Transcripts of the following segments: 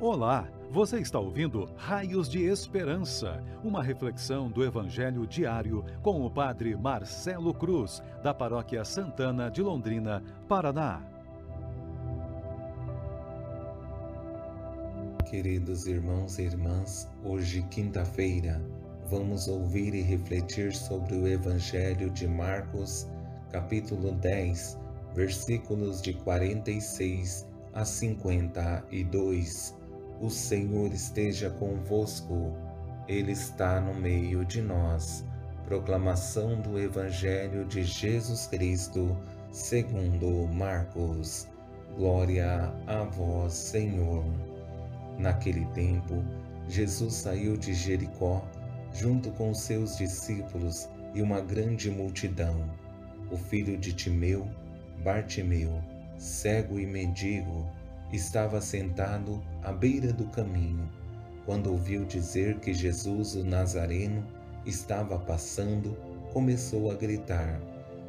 Olá, você está ouvindo Raios de Esperança, uma reflexão do Evangelho diário com o Padre Marcelo Cruz, da Paróquia Santana de Londrina, Paraná. Queridos irmãos e irmãs, hoje, quinta-feira, vamos ouvir e refletir sobre o Evangelho de Marcos, capítulo 10, versículos de 46 a 52. O Senhor esteja convosco, Ele está no meio de nós. Proclamação do Evangelho de Jesus Cristo, segundo Marcos. Glória a vós, Senhor. Naquele tempo, Jesus saiu de Jericó, junto com seus discípulos e uma grande multidão. O filho de Timeu, Bartimeu, cego e mendigo, estava sentado à beira do caminho, quando ouviu dizer que Jesus o Nazareno estava passando, começou a gritar: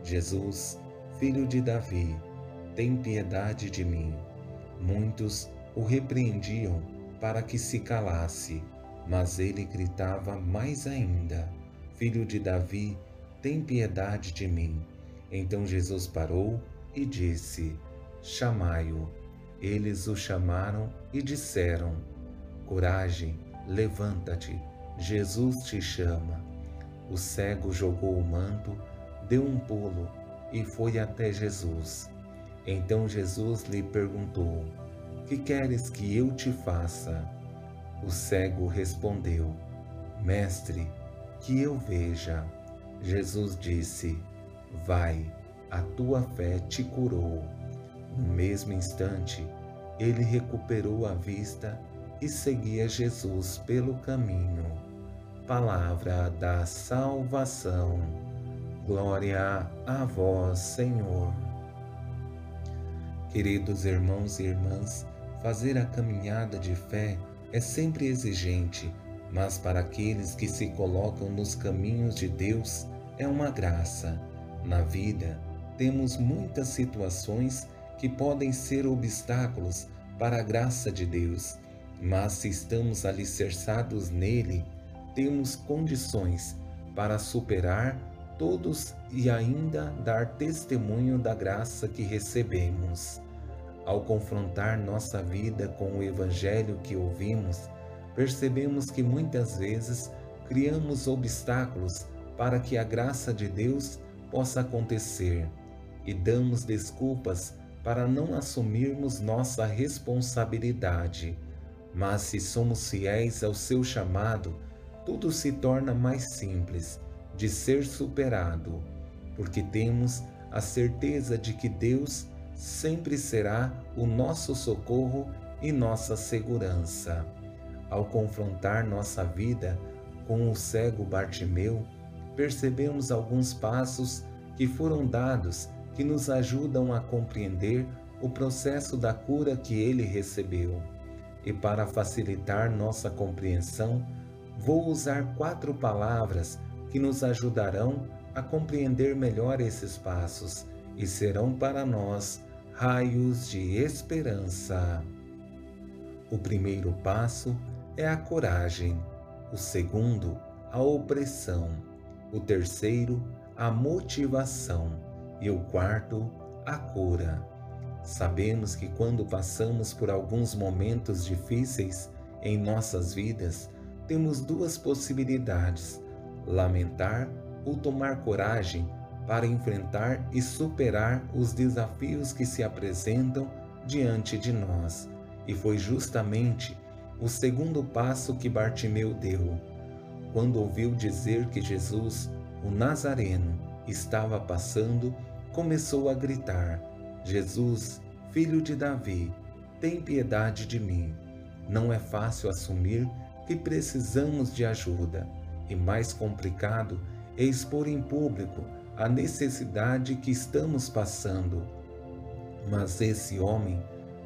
Jesus, filho de Davi, tem piedade de mim. Muitos o repreendiam para que se calasse, mas ele gritava mais ainda: Filho de Davi, tem piedade de mim. Então Jesus parou e disse: Chamai-o. Eles o chamaram e disseram: Coragem, levanta-te, Jesus te chama. O cego jogou o manto, deu um pulo e foi até Jesus. Então Jesus lhe perguntou: Que queres que eu te faça? O cego respondeu: Mestre, que eu veja. Jesus disse: Vai, a tua fé te curou. No mesmo instante, ele recuperou a vista e seguia Jesus pelo caminho. Palavra da salvação. Glória a vós, Senhor. Queridos irmãos e irmãs, fazer a caminhada de fé é sempre exigente, mas para aqueles que se colocam nos caminhos de Deus é uma graça. Na vida, temos muitas situações que podem ser obstáculos para a graça de Deus, mas se estamos alicerçados nele, temos condições para superar todos e ainda dar testemunho da graça que recebemos. Ao confrontar nossa vida com o Evangelho que ouvimos, percebemos que muitas vezes criamos obstáculos para que a graça de Deus possa acontecer e damos desculpas para não assumirmos nossa responsabilidade. Mas se somos fiéis ao seu chamado, tudo se torna mais simples de ser superado, porque temos a certeza de que Deus sempre será o nosso socorro e nossa segurança. Ao confrontar nossa vida com o cego Bartimeu, percebemos alguns passos que foram dados que nos ajudam a compreender o processo da cura que ele recebeu. E para facilitar nossa compreensão, vou usar quatro palavras que nos ajudarão a compreender melhor esses passos e serão para nós raios de esperança. O primeiro passo é a coragem, o segundo, a opressão, o terceiro, a motivação e o quarto, a cura. Sabemos que quando passamos por alguns momentos difíceis em nossas vidas, temos duas possibilidades: lamentar ou tomar coragem para enfrentar e superar os desafios que se apresentam diante de nós. E foi justamente o segundo passo que Bartimeu deu. Quando ouviu dizer que Jesus, o Nazareno, estava passando, começou a gritar: Jesus, filho de Davi, tem piedade de mim. Não é fácil assumir que precisamos de ajuda, e mais complicado é expor em público a necessidade que estamos passando. Mas esse homem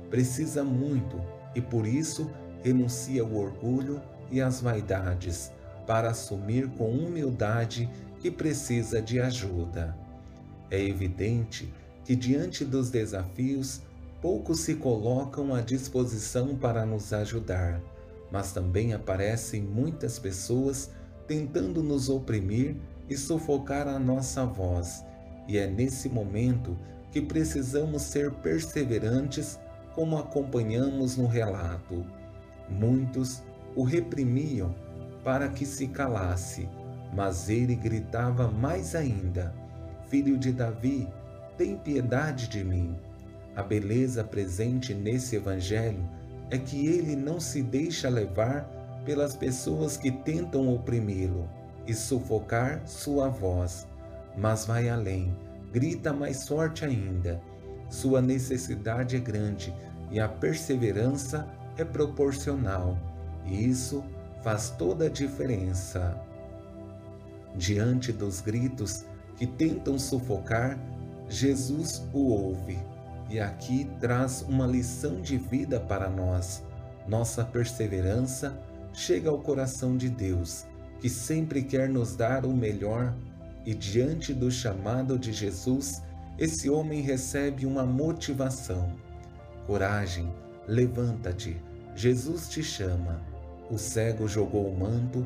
precisa muito e por isso renuncia ao orgulho e às vaidades para assumir com humildade que precisa de ajuda. É evidente que, diante dos desafios, poucos se colocam à disposição para nos ajudar, mas também aparecem muitas pessoas tentando nos oprimir e sufocar a nossa voz, e é nesse momento que precisamos ser perseverantes, como acompanhamos no relato. Muitos o reprimiam para que se calasse, mas ele gritava mais ainda: Filho de Davi, tem piedade de mim. A beleza presente nesse evangelho é que ele não se deixa levar pelas pessoas que tentam oprimi-lo e sufocar sua voz, mas vai além, grita mais forte ainda. Sua necessidade é grande e a perseverança é proporcional, e isso faz toda a diferença. Diante dos gritos que tentam sufocar, Jesus o ouve e aqui traz uma lição de vida para nós. Nossa perseverança chega ao coração de Deus, que sempre quer nos dar o melhor, e diante do chamado de Jesus, esse homem recebe uma motivação. Coragem, levanta-te, Jesus te chama. O cego jogou o manto,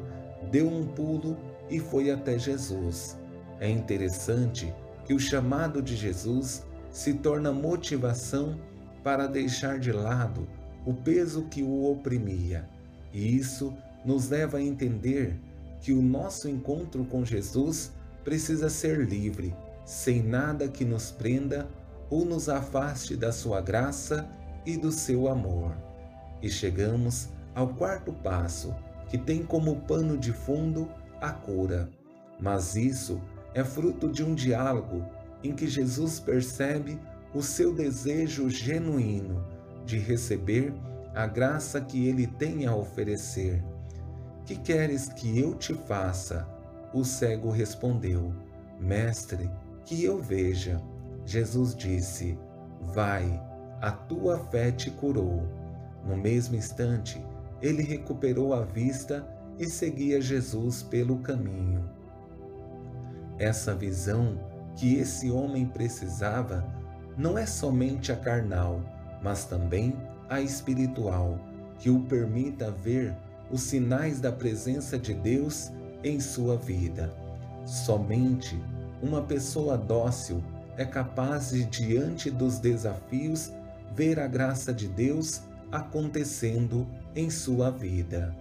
deu um pulo e foi até Jesus. É interessante que o chamado de Jesus se torna motivação para deixar de lado o peso que o oprimia. E isso nos leva a entender que o nosso encontro com Jesus precisa ser livre, sem nada que nos prenda ou nos afaste da sua graça e do seu amor. E chegamos ao quarto passo, que tem como pano de fundo a cura. Mas isso é fruto de um diálogo em que Jesus percebe o seu desejo genuíno de receber a graça que ele tem a oferecer. Que queres que eu te faça? O cego respondeu: Mestre, que eu veja. Jesus disse: Vai, a tua fé te curou. No mesmo instante, ele recuperou a vista e seguia Jesus pelo caminho. Essa visão que esse homem precisava não é somente a carnal, mas também a espiritual, que o permita ver os sinais da presença de Deus em sua vida. Somente uma pessoa dócil é capaz de, diante dos desafios, ver a graça de Deus acontecendo em sua vida.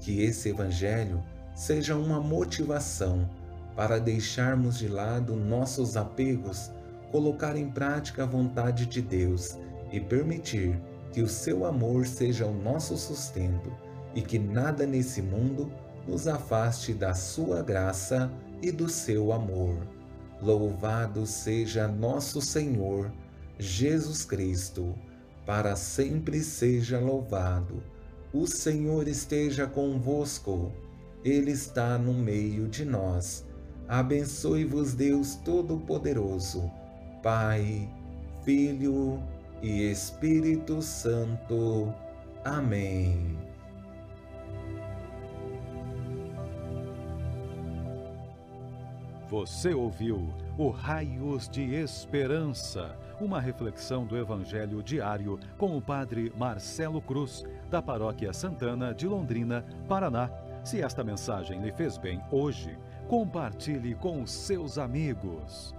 Que esse Evangelho seja uma motivação para deixarmos de lado nossos apegos, colocar em prática a vontade de Deus e permitir que o seu amor seja o nosso sustento e que nada nesse mundo nos afaste da sua graça e do seu amor. Louvado seja nosso Senhor Jesus Cristo, para sempre seja louvado. O Senhor esteja convosco, Ele está no meio de nós Abençoe-vos Deus Todo-Poderoso, Pai, Filho e Espírito Santo. Amém. Você ouviu o Raios de Esperança, uma reflexão do Evangelho diário com o Padre Marcelo Cruz, da Paróquia Santana de Londrina, Paraná. Se esta mensagem lhe fez bem hoje, compartilhe com seus amigos.